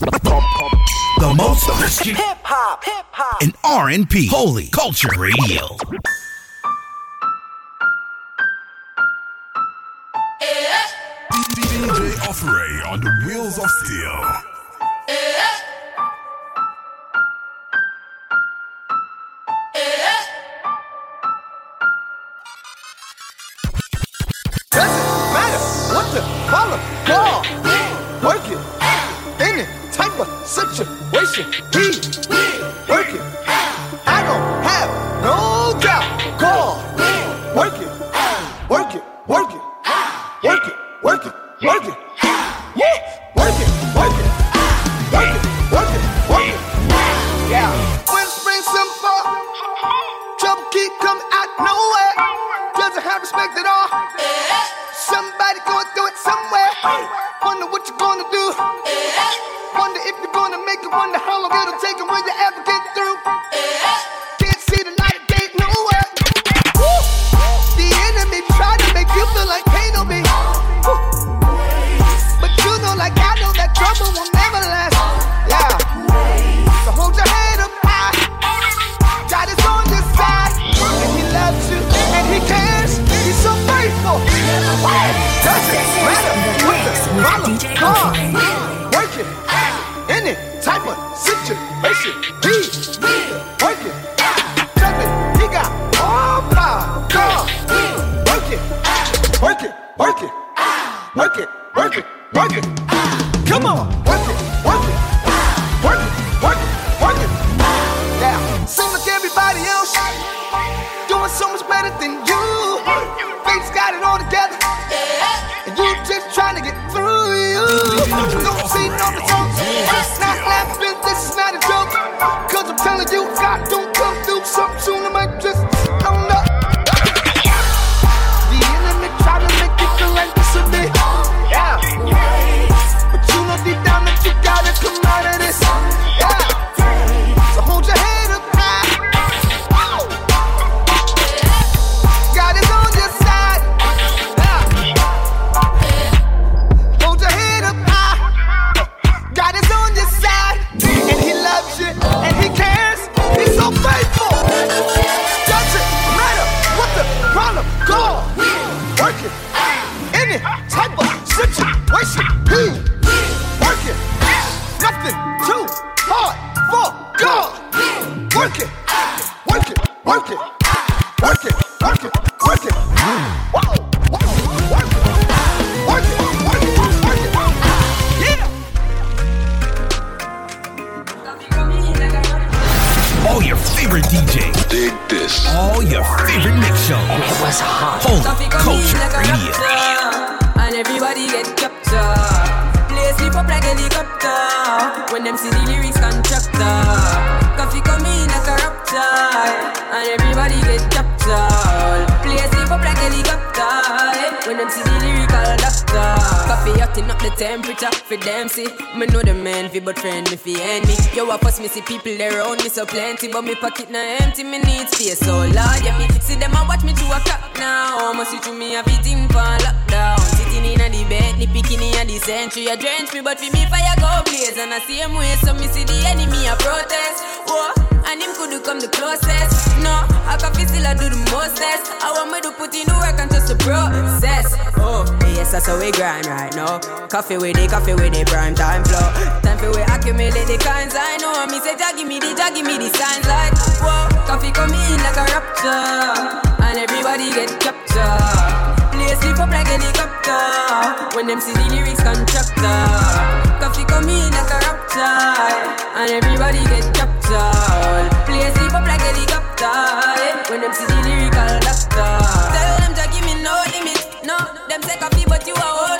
The most Christian hip hop, hip hop, and R&B, Holy Culture Radio. DJ Offray on the wheels of steel. Doesn't situation, trying to get through. You don't see no results. Not laughing, this is not a joke. Cause I'm telling you, God don't come through something soon. I might just, me see people around me so plenty, but me pocket na empty. Me need space so large. Yeah, me see them and watch me to a clock now. Must see to me have it in for lockdown. Sitting in a the bed, ni picking in a the century. A drench me, but for me fire go blaze. And I same way, so me see the enemy a protest. Whoa, and him could come the closest. No, I can feel still I do the mostest. I want me to put in the work and just the process. Oh, that's how we grind right now. Coffee with the coffee with the prime time flow. Time for we accumulate the kinds I know. Me say, Jah give me the, Jah give me the signs like, whoa, coffee come in like a rapture, and everybody get captured. Play sleep up like helicopter when them see the lyrics constructor. Coffee come in like a rapture, and everybody get captured. Play sleep up like helicopter when them see the lyrical doctor. Them say coffee, but you are old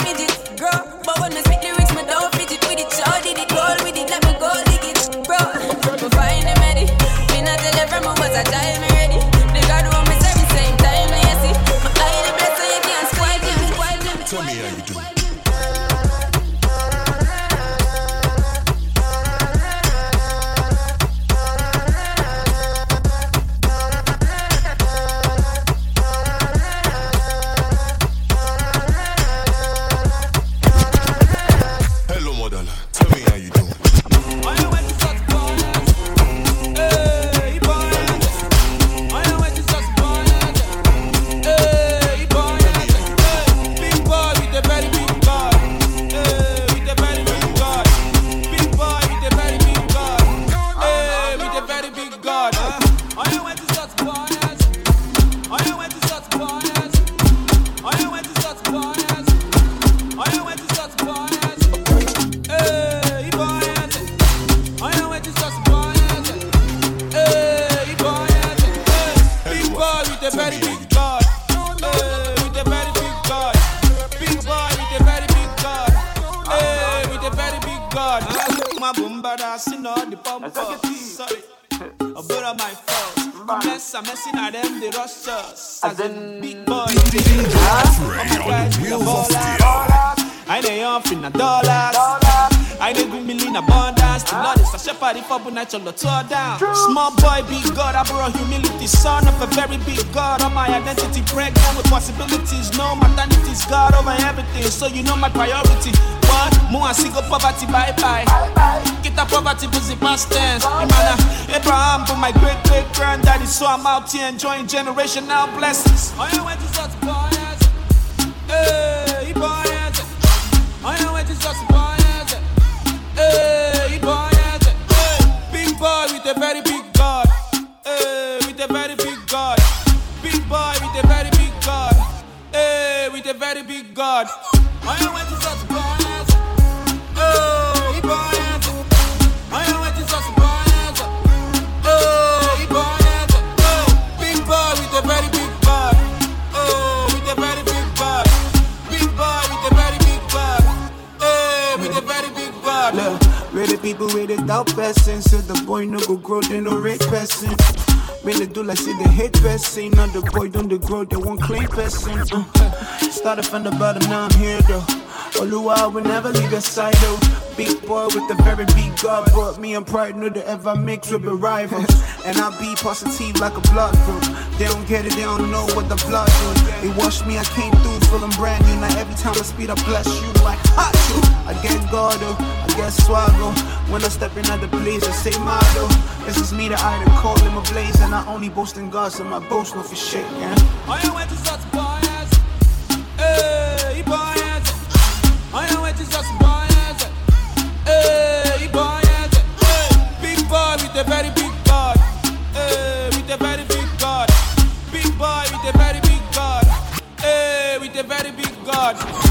us. I'm messing at them, they rush us. As, As in big boys, they big us. Oh my God, we are ballers. I ain't in a dollar. I know good million abundance. The Lord is a shepherd, if I put natural tour down. Small boy, big God, I brought humility. Son of a very big God. All my identity pregnant with possibilities. No maternity's God over everything. So you know my priority. What? More I single poverty, bye bye. Get the poverty, busy past tense. Imana, uh, Abraham, but my great great granddaddy. So I'm out here enjoying generational blessings. Oh, you went to such boys. Hey, boys. I know it is with a very big God. Hey, eh, with a very big God. Big boy with a very big God. Hey, eh, with a very big God. I know it is just people with the doubt person, so the boy no go grow, they no rate. When they do like say the hate person, now the boy don't they grow, they won't claim person. Uh, started from the bottom, now I'm here though. Oluwa will never leave your side though. Big boy with the very big God brought me and pride, no to ever mix with the rivals. And I be positive like a blood group. They don't get it, they don't know what the blood do. They wash me, I came through feeling brand new. Now every time I speed, I bless you like hot you. I get God, oh, I get swaggle. When I step in at the place, I say motto. This is me, the that call him a blaze. And I only boast in God, so my boast no for shit, yeah. I know it is just I know big boy with a very big God. With a very big God. Big boy with a very big God. With a very big God.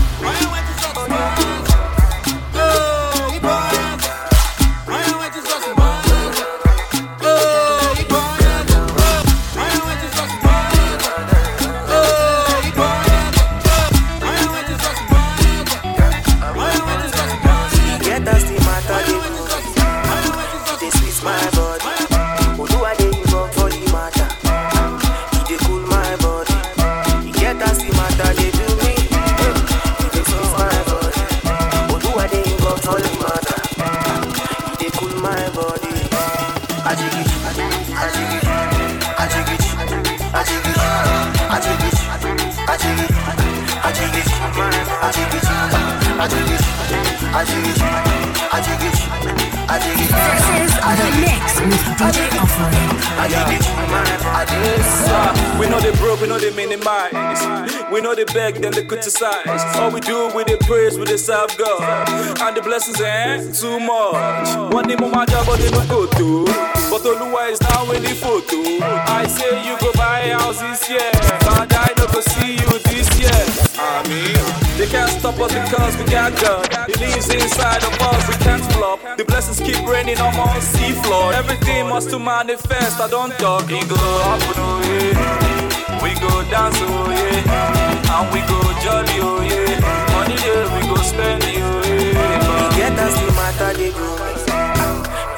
Inside of us, we can't flop. The blessings keep raining on our sea floor. Everything must to manifest. I don't talk. We go up, oh yeah. We go dance, oh yeah. And we go jolly, oh yeah. Money there, we go spend, oh yeah. Get us the matter they me.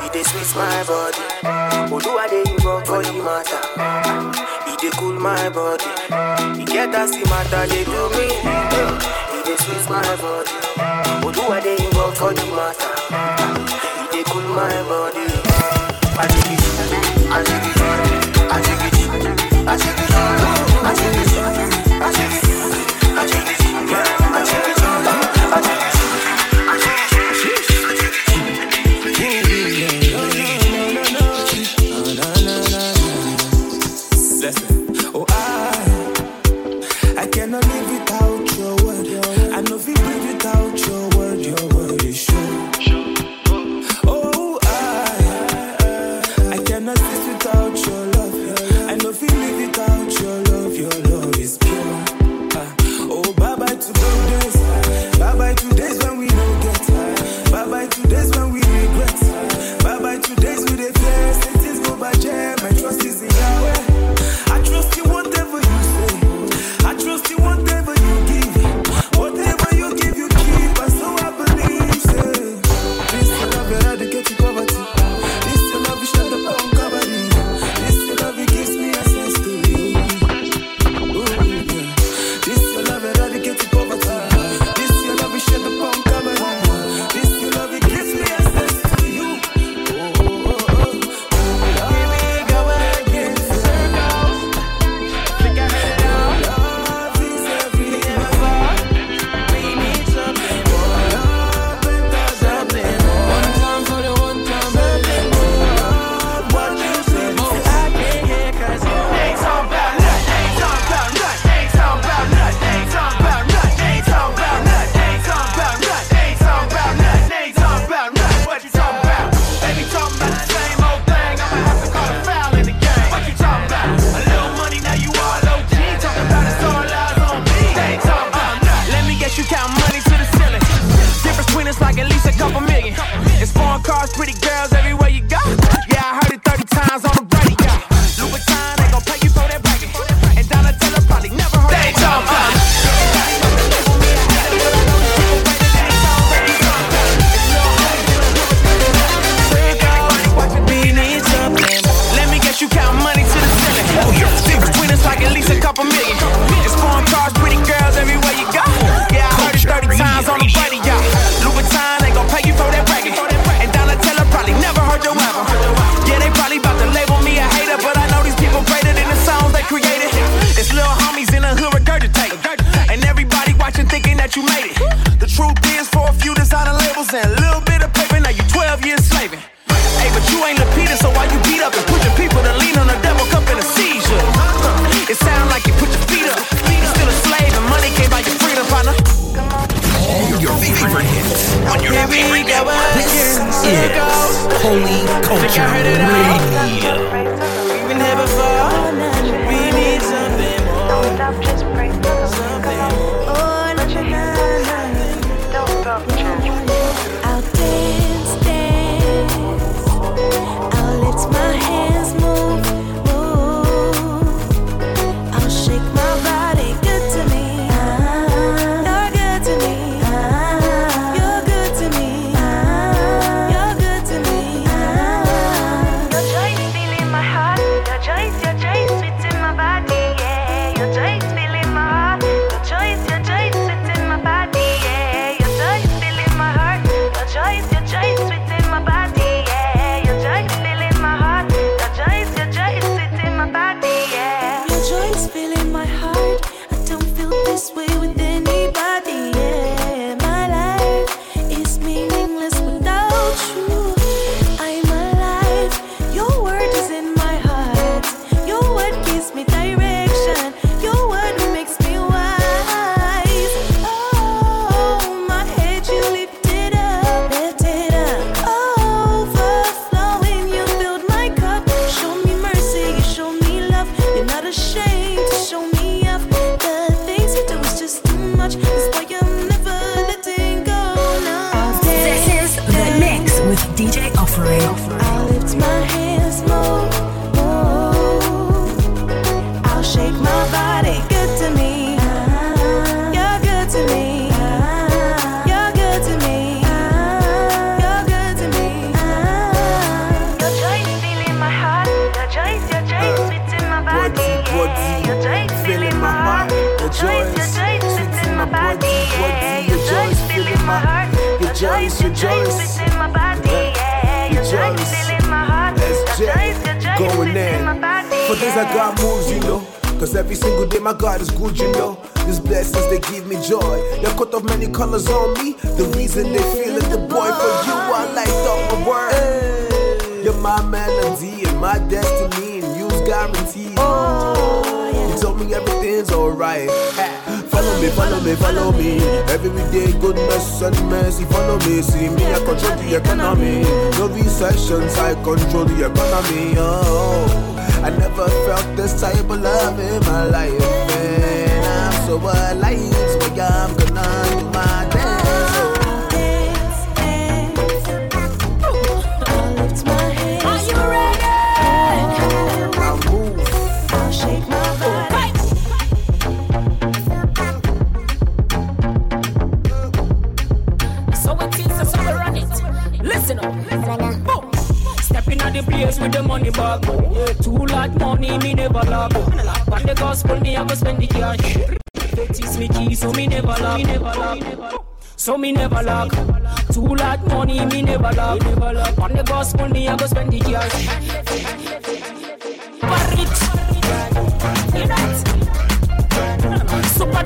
He dey squeeze my body. Oluwa dey involved for the matter. He dey cool my body. He get us the matter they do me. He dey squeeze my body do are they? involved for the matter. you count money. money back. Too lot money, me never laugh. On the gospel, me I go spend the cash. Teach me key, so me never laugh. Me never laugh. So me never lack. Too lot money, me never lack. On the gospel, me I go spend the cash. Super rich. Super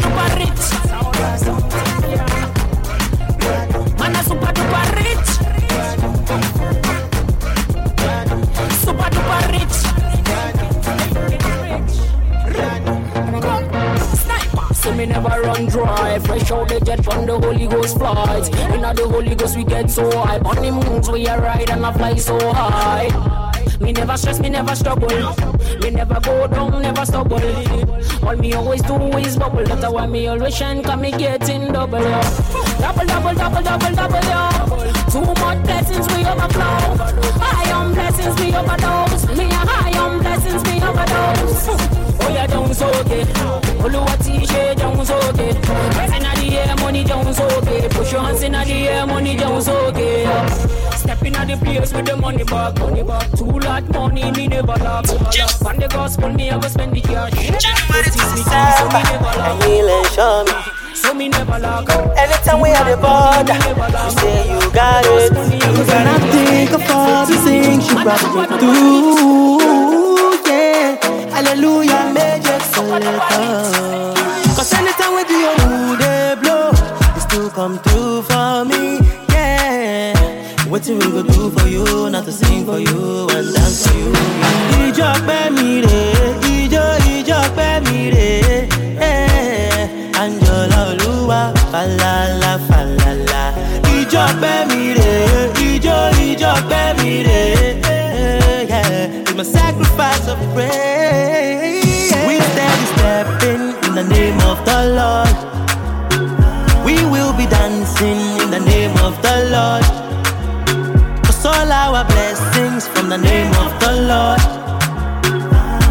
we never run dry. Fresh out the jet from the Holy Ghost flight. Inna the Holy Ghost, we get so high. On the moons, we a ride and I fly so high. Me never stress, me never struggle. Me never go down, never stumble. All me always do is bubble. That's why me always shine, cause me getting double. Yo. Double, double, double, double, double, yo. Too much blessings, we overflow. High on blessings, we overdose. Me a high on blessings, we overdose. Oh, yeah, don't so okay. Oluwa T-shirt, Jones okay. Hands inna the air, money Jones okay. Push your hands inna the air, money Jones okay. Step inna the place with the money bag, money bag. Too lot money, me never lack. On the gospel, me I go spend the cash. Justice me tea, so me never lack. Heal and show me. So me never lack. Anytime we at the border, you say you got it. Cause when I think of all the things you brought me through, yeah, hallelujah, Cause anytime do your mood, they blow, you still come through for me, yeah. What we go do for you, not to sing for you and dance for you. Ìjọ pẹ́ mi rè, ìjọ ìjọ pẹ́ mi rè, eh. Anjola Olúwa, falala falala. Ìjọ pẹ́ mi rè, ìjọ ìjọ pẹ́ mi rè, eh, yeah. It's my sacrifice of praise. Lord. We will be dancing in the name of the Lord. Cause all our blessings from the name of the Lord.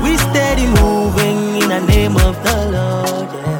We steady moving in the name of the Lord. Yeah.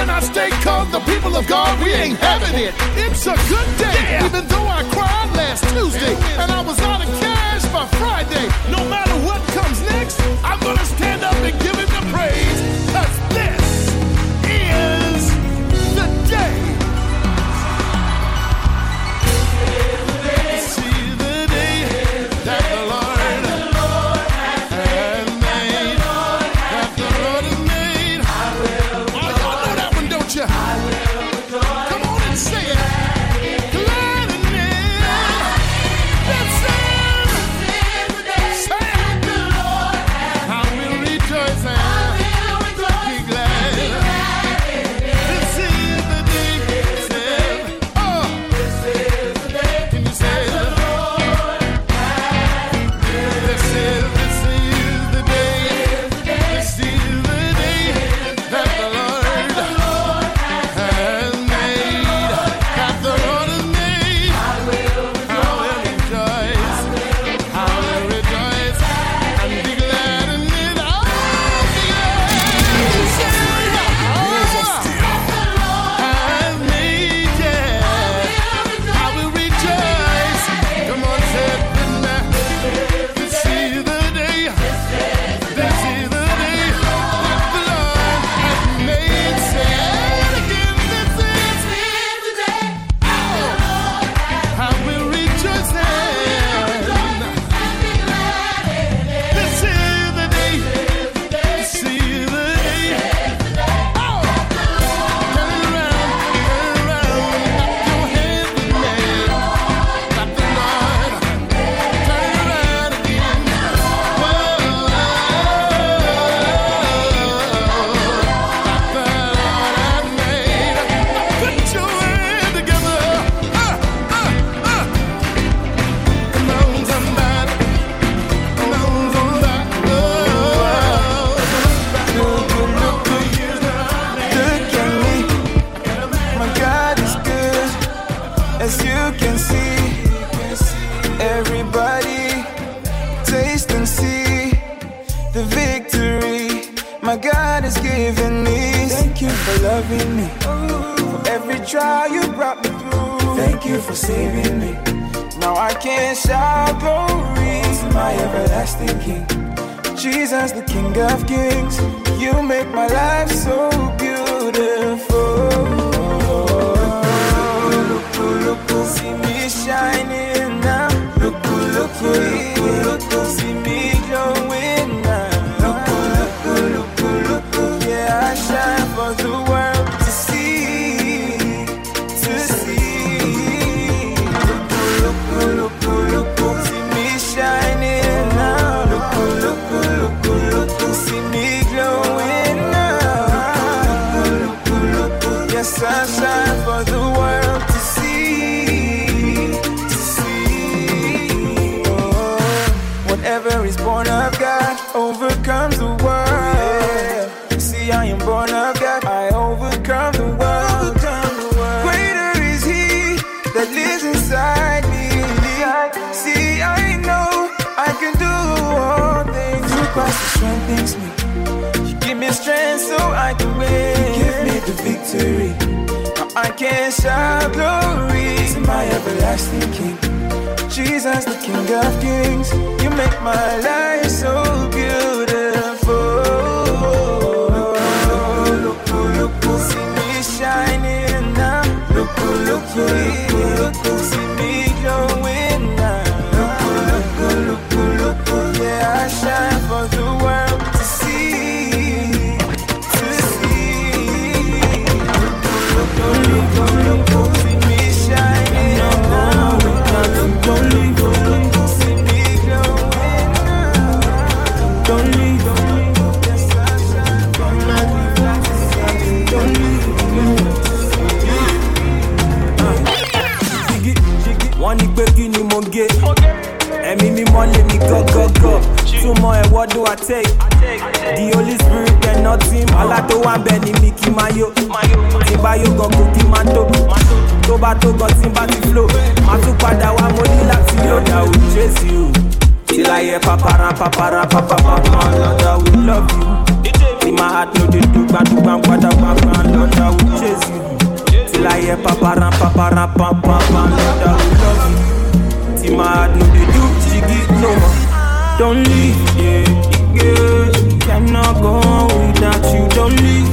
Cannot stay cause the people of God, we ain't having it. It's a good day, even though I cried last Tuesday and I was out of cash by Friday. No matter what comes next, I'm gonna stand up and give him the praise. Jesus, the King of Kings, you make my life so beautiful. Look, look, look, see me shining now. Look, look, look, look, see me born of God overcomes the world. See, I am born of God. I overcome the world. Greater is He that lives inside me. See, I know I can do all things through Christ who strengthens me. You give me strength so I can win. You give me the victory. Now I can shout glory to my everlasting King. Jesus, the King of Kings. You make my life so beautiful. Look, look, look, see me shining now. Look, look, look, ẹ̀mí mímọ́ lé mi gọ́gọ́gọ́ túmọ̀ ẹ̀ what do I take the holy spirit get nothing ọlá tó wà ń bẹ ní mi kí máa yó tí bá yó gan kò kí máa tó tó bá tó gan tí bá ti flow máa tún padà wá mo ní láti lọ́dà ò till I hear papara papara papapa lọ́dà we love you tí my heart no dey do gbàdúgbà gbàdàgbà lọ́dà we chase you. Till I hear papara papara pam Lord, I will love you Till my heart no dey do jiggy no. More Don't leave, yeah, yeah. Cannot go on without you, don't leave.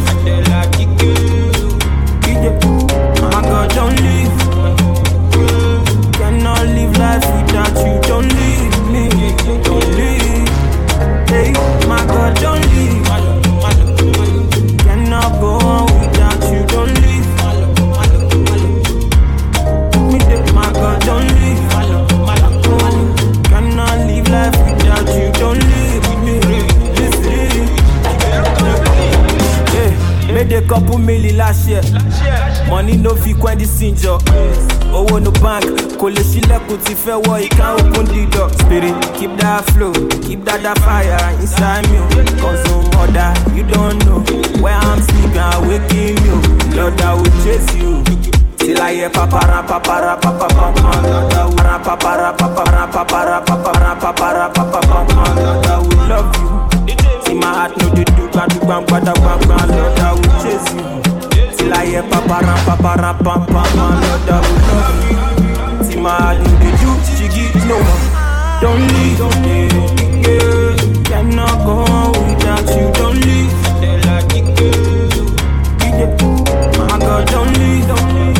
My God, don't leave. Cannot live life without you, don't leave couple million last year. Money no fit quench the sinjo. Owó no bank, kò lè ṣílẹ̀kùn tí fẹ́ wọ ìka open the door. Spirit, keep that flow, keep that, that fire inside me. Cause some other, you don't know. Where I'm sleeping, I waking you. Lord, I will chase you. Till I hear papara papara papara papara papara papara papara papara papara papara Lord, I will love you. My heart no dey do gbadu gbam gbada gbam gbam Lord, I will chase you. Till I hear. See my heart no dey do jiggy no more. Don't leave, yeah. Cannot go on without you. Don't leave. My God, don't leave, don't leave.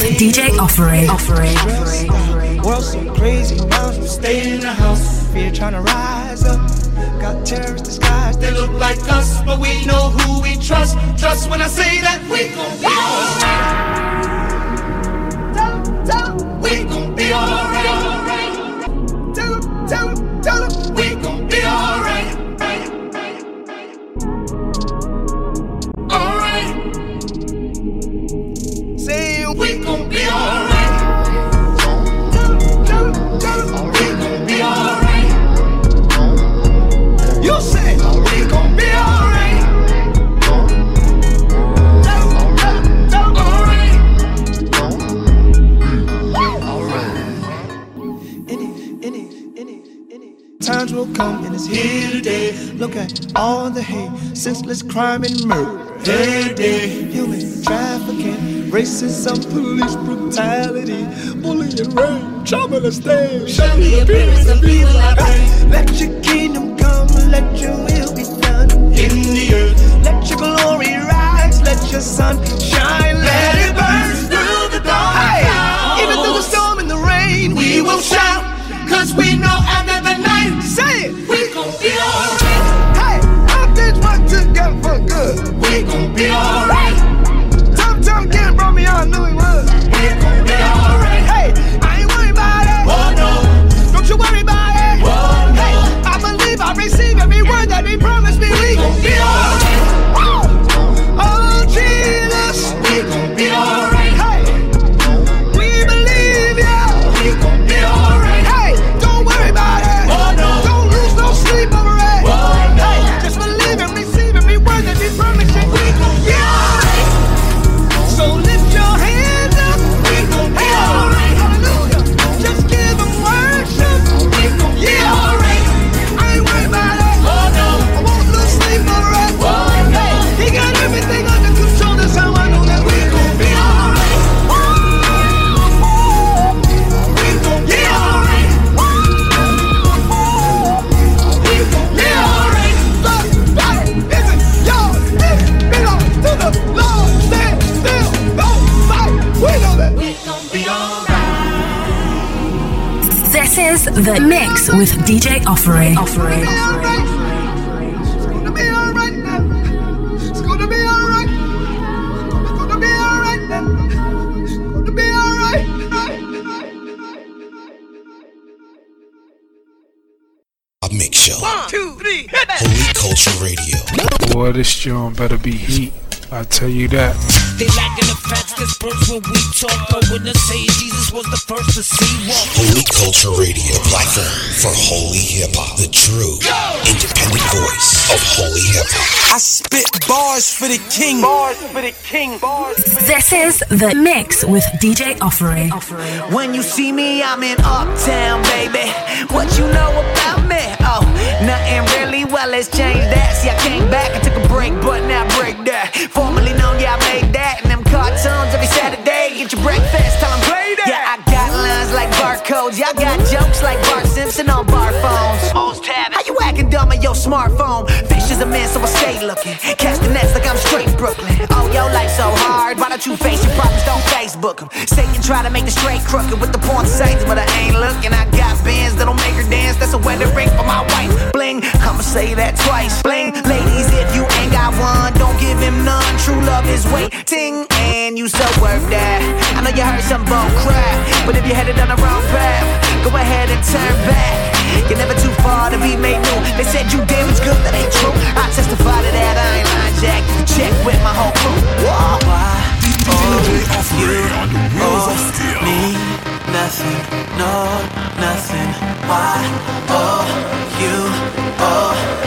With DJ Offering. Offering. World so crazy now, I'm staying in the house. Fear trying to rise up. Got terrorists disguised, they look like us, but we know who we trust. Trust when I say that we gon' be all the hate, senseless crime and murder. Day, day. human trafficking, racism, police brutality, bullying, rape, child molestation. Show me the appearance of people I pray. Let your kingdom come, let your will be done in the earth. Let your glory rise, let your sun shine, be alright. A mix show. One, two, three, hit that. Holy Culture Radio. Boy, this joint better be heat. I tell you that. They lacking the facts, disperse when we talk. But when they say Jesus was the first to see walk. Holy Culture Radio, the platform for holy hip hop. The true independent voice of holy hip hop. I spit bars for the king. Bars for the king. Bars This is The Mix with DJ Offering. When you see me, I'm in Uptown, baby. What you know about me? Oh, nothing really. Well, it's changed change that. See, I came back, I took a break, but now break that. Formerly Y'all got jokes like Bart Simpson on bar phones. How you acting dumb on your smartphone? Fish is a man, so I stay looking. The nets like I'm straight Brooklyn. Oh, your life so hard. Why don't you face your problems? Don't Facebook them. Satan try to make the straight crooked with the porn sites, but I ain't looking. I got bands that'll make her dance. That's a wedding ring for my wife. Bling, I'ma say that twice. Bling, ladies, if you ain't got one, don't give him none. True love is waiting, and you so worth that. I know you heard some bull crap, but if you headed on the wrong path, go ahead and turn back. You're never too far to be made new. They said you damaged good, that ain't true. I testify to that, I ain't lying, Jack. Check with my whole crew. Whoa. Why? Oh, you owe me nothing, no nothing. Why? Oh, you owe.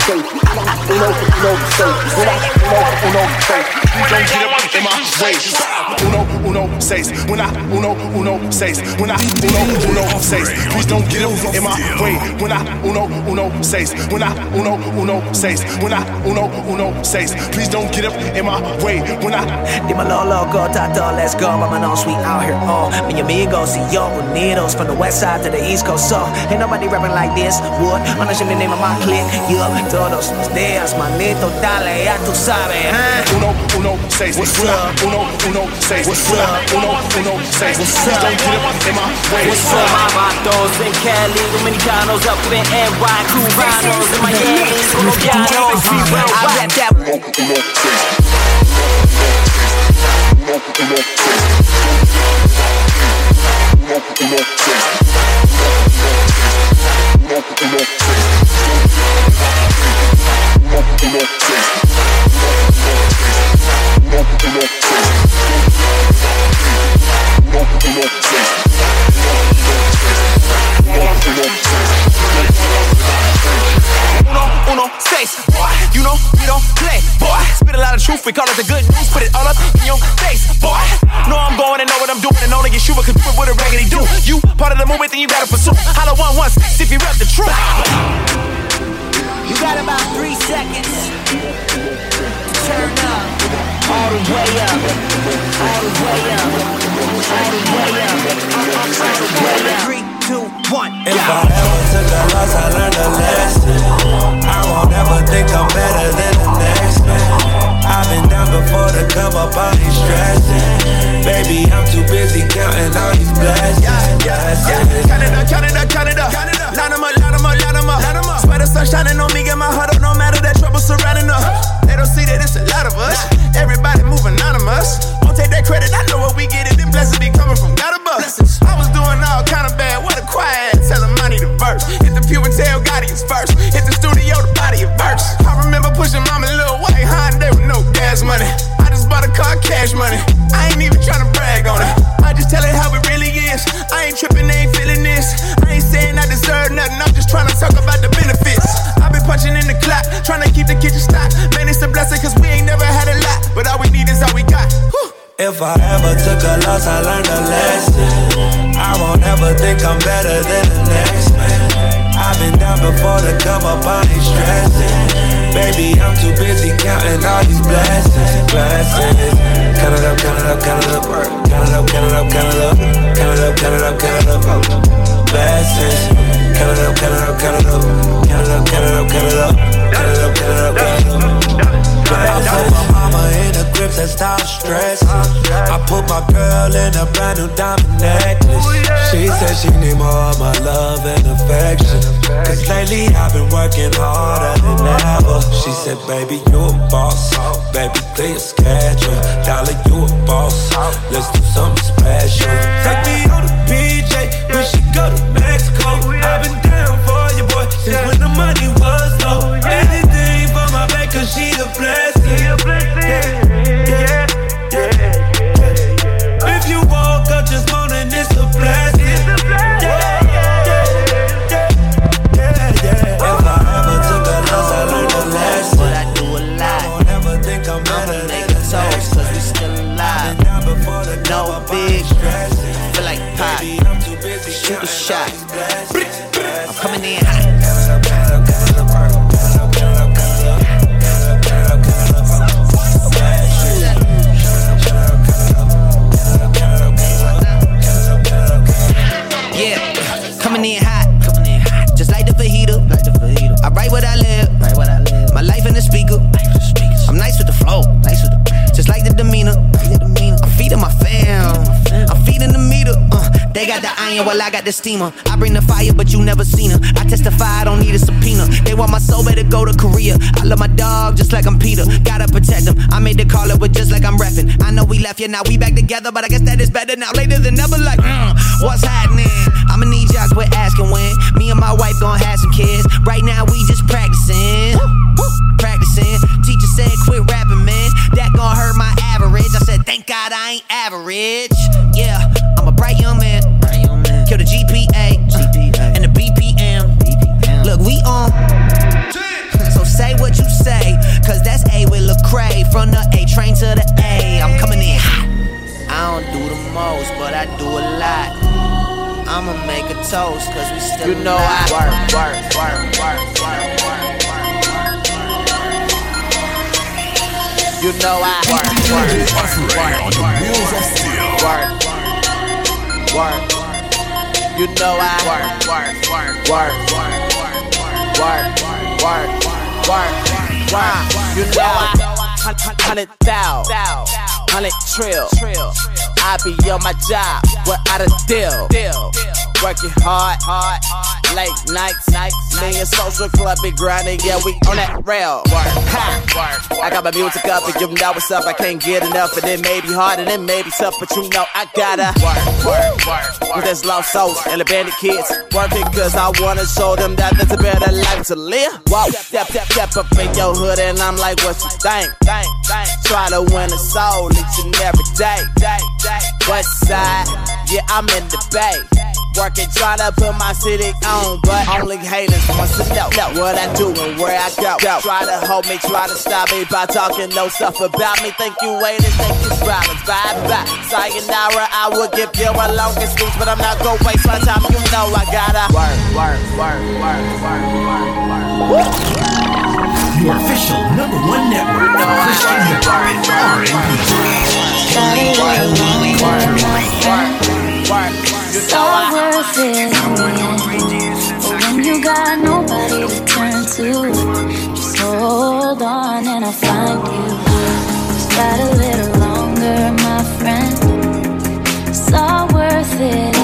safe. I don't know no safe get up in my way. Uno, uno, seis. When I, uno, uno, seis. When I, uno, uno, seis. Please don't get up in my way. When I, uno, uno, seis. When I, uno, uno, seis. When I, uno, uno, seis. Please don't get up in my way. When I, Dime lo loco, tato, let's go. Mama know sweet out here. Oh, mi amigos y yo unidos from the west side to the east coast. So, ain't nobody rapping like this. Wood, in the name of my clique. Yup, todos los días, manito, dale, ya tú sabes, huh? uno, uno, uno, seis. What's up? Uno, uno, seis. What's up? Uno, uno, seis. What's up? Don't get up in my way. What's up? My vatos en Cali, Dominicanos up in NY, Cubanos in Miami, Colombianos. I rap that. Uno, uno, seis. Uno, uno, seis. Uno, uno, seis. Uno, uno, seis. Uno, uno, seis you know we don't play. Boy, spit a lot of truth. We call it the good news. Put it all up in your face. Boy, know I'm going and know what I'm doing and only get sure cause do it with a raggedy do. You part of the movement, then you gotta pursue. Holla one six if you rep the truth. You got about three seconds turn up. All the way up. All the way up. All the way up. All the way up. Three, two, one. If I ever took a loss, I learned a lesson. In a brand new diamond necklace. Oh, she said she need more of my love and affection. Cause lately I've been working harder than ever. She said, baby, you a boss. Baby, clear schedule. Dollar, you a boss. Let's do something special. The steamer. I bring the fire, but you never seen her. I testify, I don't need a subpoena. They want my soul, better go to Korea. I love my dog just like I'm Peter. Gotta protect him. I made the call but just like I'm refing. I know we left, yeah, now we back together, but I guess that is better now. Later than never, like, mm, what's happening? I'ma need y'all quit asking when. Me and my wife gon' have some kids. Right now, we just practicing. Practicing. Teacher said, quit rapping, man. That gon' hurt my average. I said, thank God I ain't average. Yeah, From the A train to the A, I'm coming in hot. I don't do the most, but I do a lot. I'ma make a toast, cause we still You know I work, work, work, work, work, work. You know I work, work, work, work, on the wheels of steel. work, work. You know I work, work, work, work, work, work, work, work, work. You know I hundred thou, hundred trill. I be on my job we're without a deal. Working hard, hard, late nights, nights. Me and social club be grinding, yeah, we on that rail. Ha! I got my music up, and you know what's up. I can't get enough, and it may be hard, and it may be tough, but you know I gotta work, work, work. With this lost souls and the bandit kids, working cause I wanna show them that there's a better life to live. Whoa, step, step, step up in your hood, and I'm like, what you think? Think, think. Try to win a soul each and every day. day, day. West side, yeah, I'm in the bay. Working, trying to put my city on, but only haters want to know, what I do and where I go. go. Try to hold me, try to stop me by talking no stuff about me. Think you waiting, think you violence. Bye bye. Sayonara, I will give you a longer speech, but I'm not gonna waste my time. You know I gotta work, work, work, work, work, work, work. Your official number one network for Christian hip hop and R&B. So worth it in the end. But when you got nobody to turn to, just hold on and I'll find you. Just ride a little longer, my friend. It's all worth it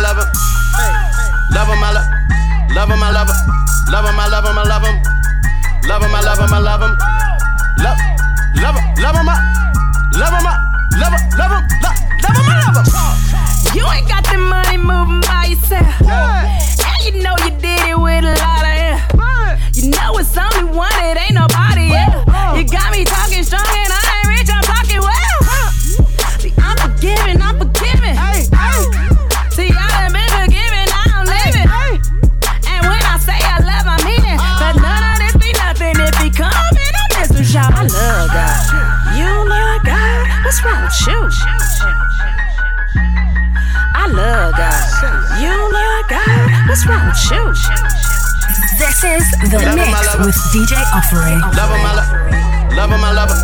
Love him. Love him, I love Love him, I love him. Love him, I love him, I love him. Love him, I love him, I love him. Love, love him, love him, I love him, I love him, love him, love him, I love him. You ain't got the money moving by yourself. And you know you did it with a lot of him. You know it's only one, it ain't nobody else. You got me talking strong and I What's wrong with you? This is the love mix with DJ Offering. Love him, I love him. Love him, I love him.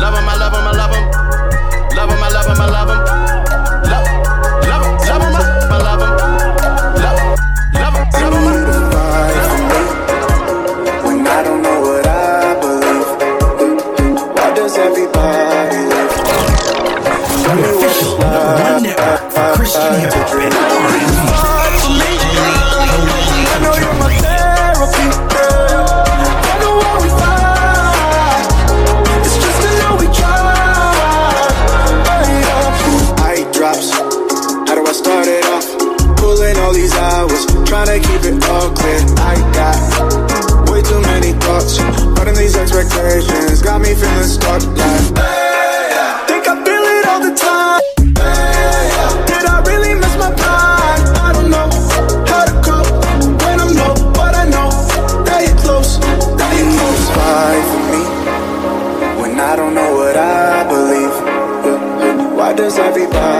Love him, I love him, I love him. Love him, I love him, I love him. Love him, love him, love him, I love him. Love him, love him, love him. Love him. Everybody, tell me what's. One network for Christian hip hop. limitations Got me feeling stuck like hey, yeah. Think I feel it all the time hey, yeah. Did I really miss my pride? I don't know how to cope When I'm low, but I know That you're close, that you're close Why for me? When I don't know what I believe Why does everybody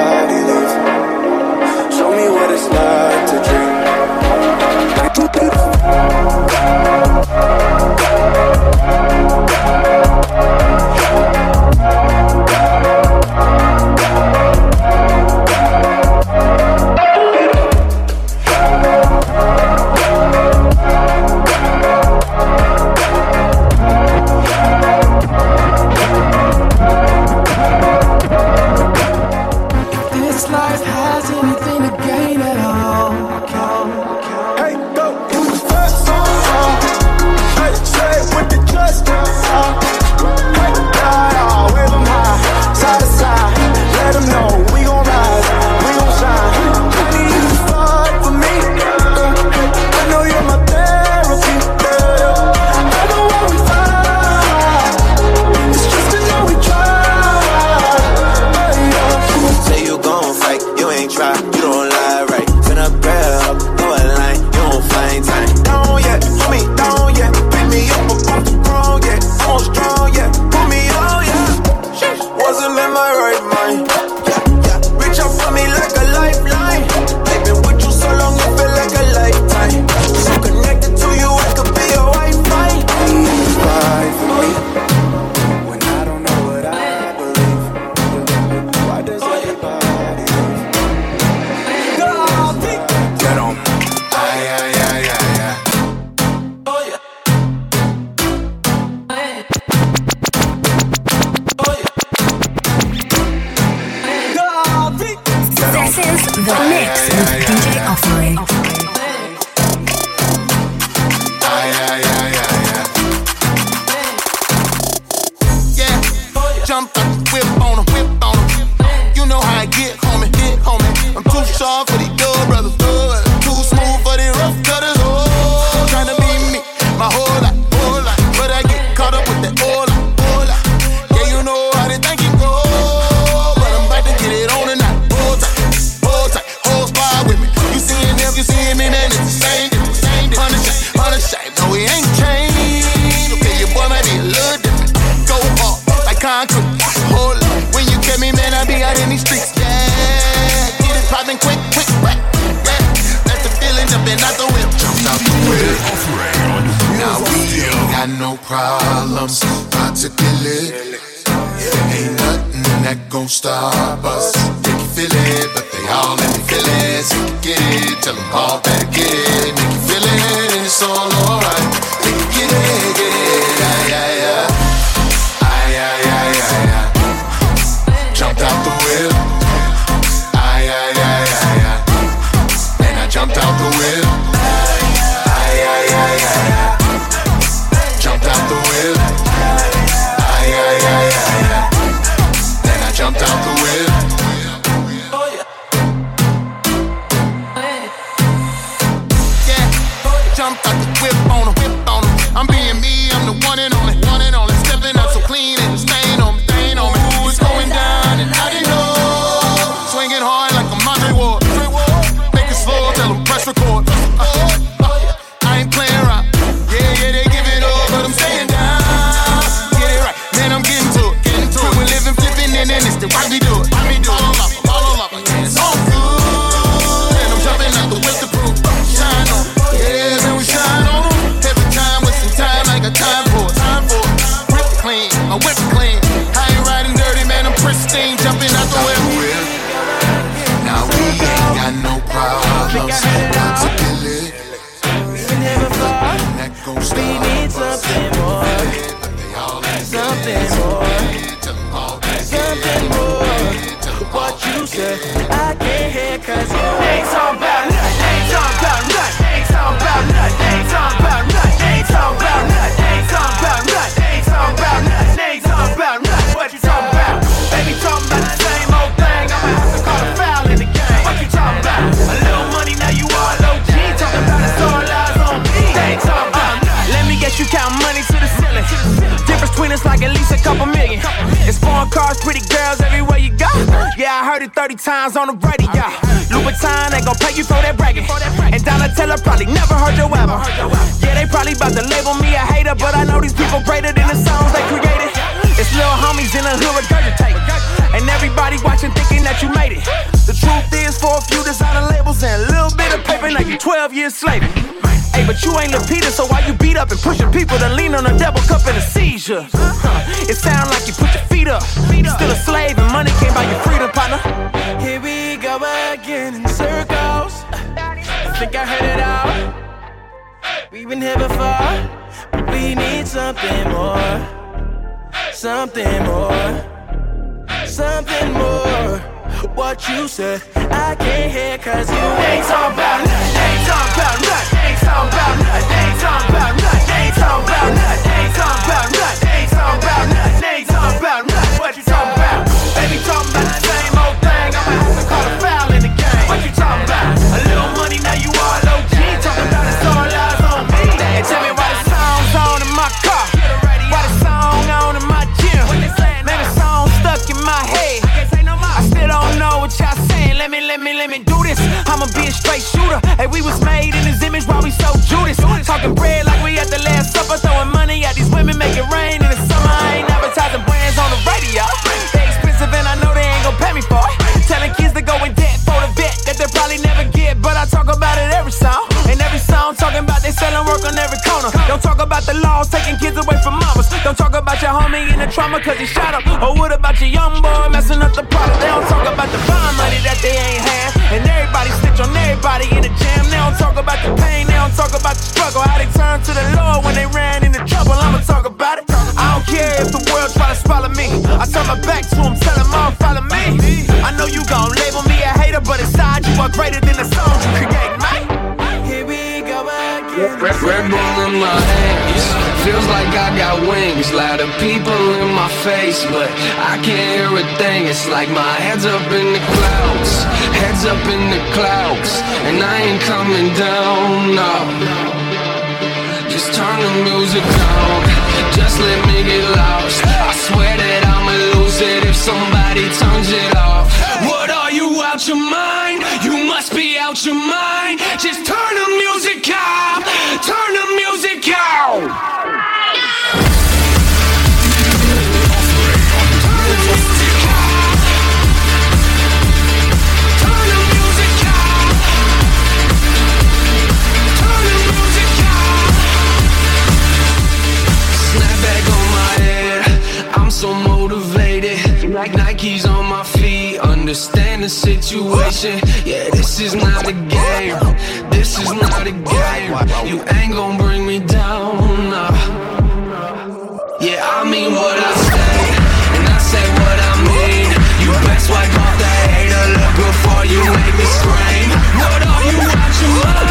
stop. times on the radio. Louboutin ain't gon' pay you for that bragging. And Donatella probably never heard your album. Yeah, they probably about to label me a hater, but I know these people greater than the songs they created. It's little homies in the hood regurgitating. And everybody watching thinking that you made it. The truth is, for a few designer labels and a little bit of paper, now you 12 years slaving. Hey, but you ain't Lupita, so why you beat up and pushing people to lean on a double cup in a seizure? Huh? It sound like you put your feet up. Still a slave think I heard it all. We've been here before, but we need something more. Something more. Something more. What you said, I can't hear cause you ain't talking mama cause he shot up? Oh, what about your young face, but I can't hear a thing. It's like my head's up in the clouds, head's up in the clouds, and I ain't coming down, no. Just turn the music down, just let me get lost. I swear that I'ma lose it if somebody turns it off. What are you out your mind? You must be out your mind. Just turn the music off, turn the music off. Understand the situation. Yeah, this is not a game. This is not a game. You ain't gonna bring me down. nah. Yeah, I mean what I say, and I say what I mean. You best wipe off the hater look before you make me scream. What are you out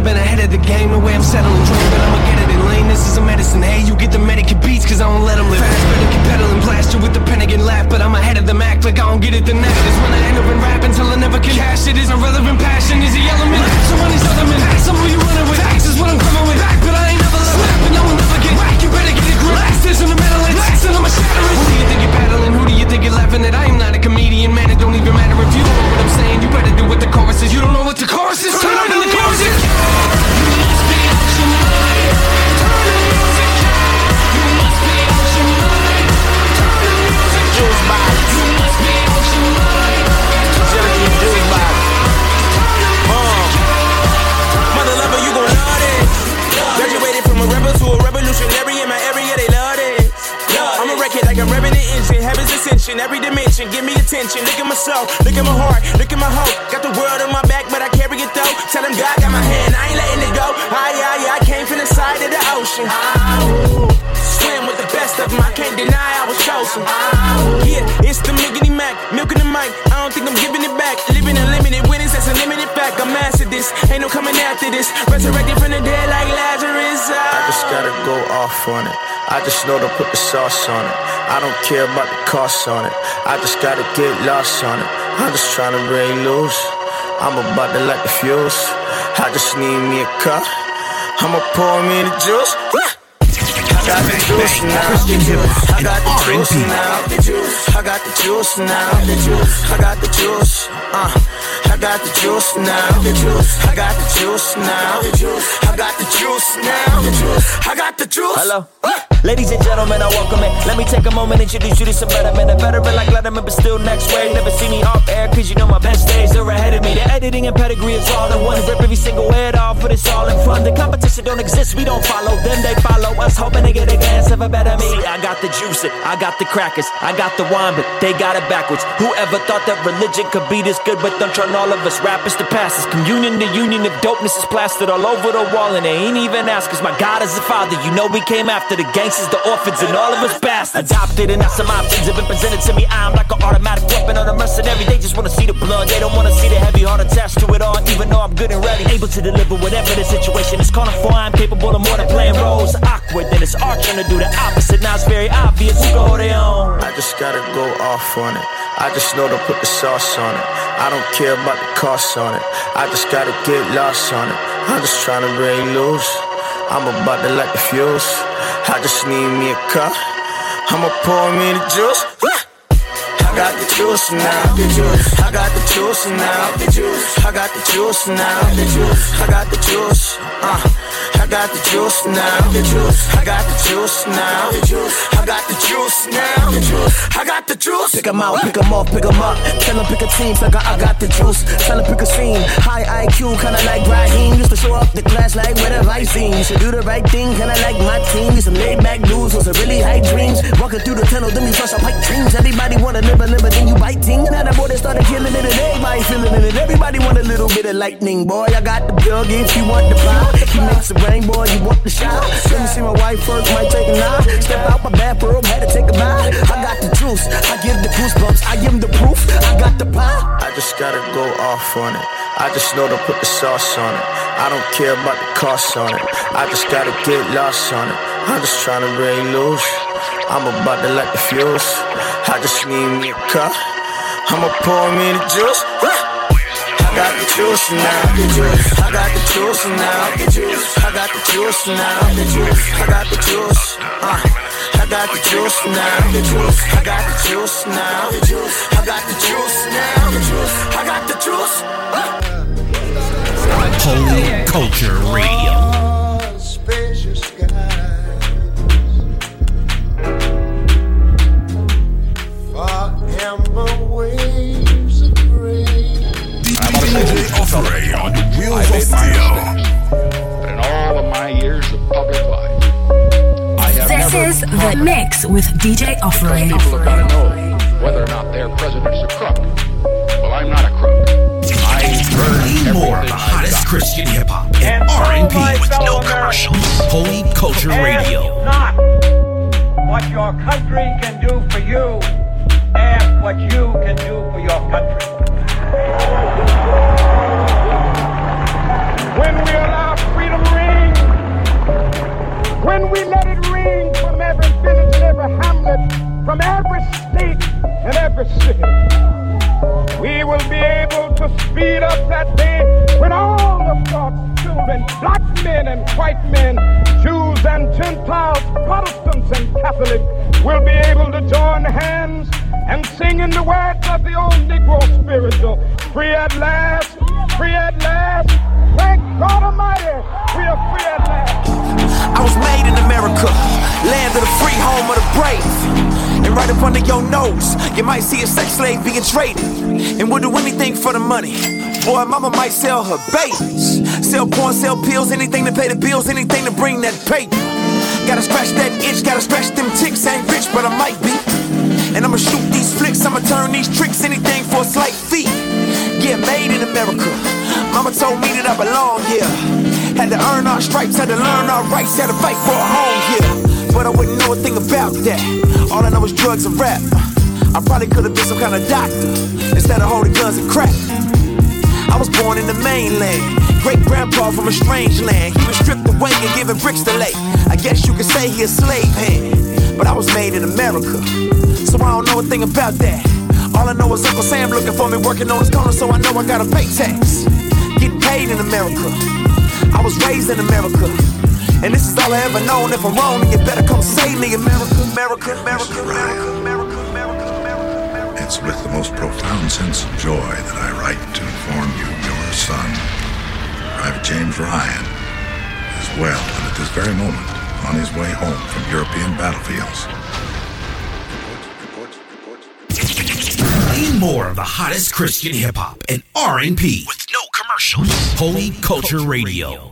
I've been ahead of the game. The way I'm settling, dream, but I'ma get it in lane. This is a medicine. Hey, you get the medicate beats, cause I don't let them live. Fast, keep pedaling, blast you with the Pentagon laugh. But I'm ahead of the Mac, like I don't get it the net. Is when I end up in rap until I never can cash it. Is irrelevant passion, is the element. So money's element. Some of you running with facts is what I'm coming with. Back, but I ain't never let slap, and no one never get whack. You better get a grip. Last is in the middle, and last and I'ma shatter it. Who do you think you're battling? Who do you think you're laughing at? I am not a comedian, man. It don't even matter if you don't know what I'm saying. You better do what the chorus is. You don't know what the chorus is. Every dimension. Give me attention. Look at my soul, look at my heart, look at my hope. Got the world on my back, but I carry it though. Tell them God got my hand, I ain't letting it go. Aye, aye, I came from the side of the ocean. Swim with the best of them, I can't deny I was chosen. Yeah, it's the Miggity Mac, milking the mic. I don't think I'm giving it back. Living unlimited winnings, that's a limited fact. I'm mastered this, ain't no coming after this. Resurrected from the dead like Lazarus. I just gotta go off on it. I just know to put the sauce on it. I don't care about the cost on it. I just gotta get lost on it. I'm just trying to break loose. I'm about to light the fuse. I just need me a cup. I'ma pour me the juice. I got the juice now. I got the juice now. I got the juice now. I got the juice. Uh, I got the juice now. I got the juice now. I got the juice now. I got the juice. Hello. Ladies and gentlemen, I welcome it. Let me take a moment and introduce you to some better men. A veteran like Letterman, but still next wave. Never see me off air, cause you know my best days are ahead of me. The editing and pedigree is all in one. Rip every single head off, put it's all in front. The competition don't exist, we don't follow them, they follow us. Hoping to get a glance of a better me. I got the juice, I got the crackers, I got the wine, but they got it backwards. Whoever thought that religion could be this good, but don't turn all of us rappers to pastors. Communion, the union of dopeness is plastered all over the wall, and they ain't even ask us. My God is the Father, you know we came after the gangsters, the orphans, and all of us bastards. Adopted, and now some options have been presented to me. I'm like an automatic weapon on a mercenary. They just wanna see the blood, they don't wanna see the heavy heart attached to it all. Even though I'm good and ready, able to deliver whatever the situation is calling for. I'm capable of more than playing roles. Awkward, then it's art trying to do the opposite. Now it's very obvious who can hold their own. I just gotta go off on it. I just know to put the sauce on it. I don't care about the cost on it. I just gotta get lost on it. I'm just trying to break loose. I'm about to light the fuse. I just need me a cup. I'ma pour me the juice. I got the juice now. I got the juice now. I got the juice now. I got the juice. Uh, I got the juice now. I got the juice now. I got the juice now. I got the juice. Pick 'em out, pick 'em off, pick 'em up. Tell 'em pick a team, like I, I got the juice. Tell 'em pick a scene. High IQ, kinda like Raheem. Used to show up the class like where the right scene. Should do the right thing, kinda like my team. To laid back dudes, was a really high dreams. Walking through the tunnel, then we flush up pipe dreams. Everybody wanna live live, then you biting. Now that boy they started killing it, and everybody feeling it. And Everybody want a little bit of lightning, boy. I got the plug if you want the fly. He makes it rain, boy. You want the shot? Let me see my wife first, might take a nod. Step out my bathrobe, had to take a bath. I got the juice, I give the goosebumps. I 'em the proof. I got the pie. I just gotta go off on it. I just know to put the sauce on it. I don't care about the cost on it. I just gotta get lost on it. I'm just trying to break loose. I'm about to light the fuse. I just need me a cup. I'ma pour me the juice. I got the juice now. I got the juice now. I got the juice now. I got the juice. Uh, I got the juice now. I got the juice now. I got the juice now. I got the juice. Holy Culture Radio. Far amber waves of grace. DJ Offray on the Wheels of Steel. mistakes. But in all of my years of public life, I have This never is The Mix with DJ Offering. People have got to know whether or not their president is a crook. Well, I'm not a crook. I Need more of the hottest Christian hip hop and R&B with no commercials. Holy Culture Radio. not what your country can do for you, ask what you can do for your country. when we allow freedom ring, when we let it ring from every village and every hamlet, from every state and every city, we will be able to speed up that day when all of God's children, black men and white men, Jews and Gentiles, Protestants and Catholics, will be able to join hands and sing in the words of the old Negro spiritual, free at last, free at last. Thank God Almighty, we are free at last. I was made in America, land of the free, home of the brave. And right up under your nose, you might see a sex slave being traded. And we'll do anything for the money. Boy, mama might sell her babies. Sell porn, sell pills, anything to pay the bills, anything to bring that paper. Gotta scratch that itch, gotta scratch them ticks. Ain't rich, but I might be. And I'ma shoot these flicks, I'ma turn these tricks, anything for a slight fee. Yeah, made in America. Mama told me that I belong here. Had to earn our stripes, had to learn our rights, had to fight for a home here. But I wouldn't know a thing about that. All I know is drugs and rap. I probably could have been some kind of doctor instead of holding guns and crack. I was born in the mainland. Great grandpa from a strange land. He was stripped away and given bricks to lay. I guess you could say he a slave hand. But I was made in America. So I don't know a thing about that. All I know is Uncle Sam looking for me working on his corner, so I know I gotta pay tax. Getting paid in America. I was raised in America. And this is all I ever known. If I'm wrong, then you better come save me, America, America, America, America, America. It's with the most profound sense of joy that I write to inform you your son, Private James Ryan, is well and at this very moment on his way home from European battlefields. Need more of the hottest Christian hip hop and R&B with no commercials. Holy Culture Radio.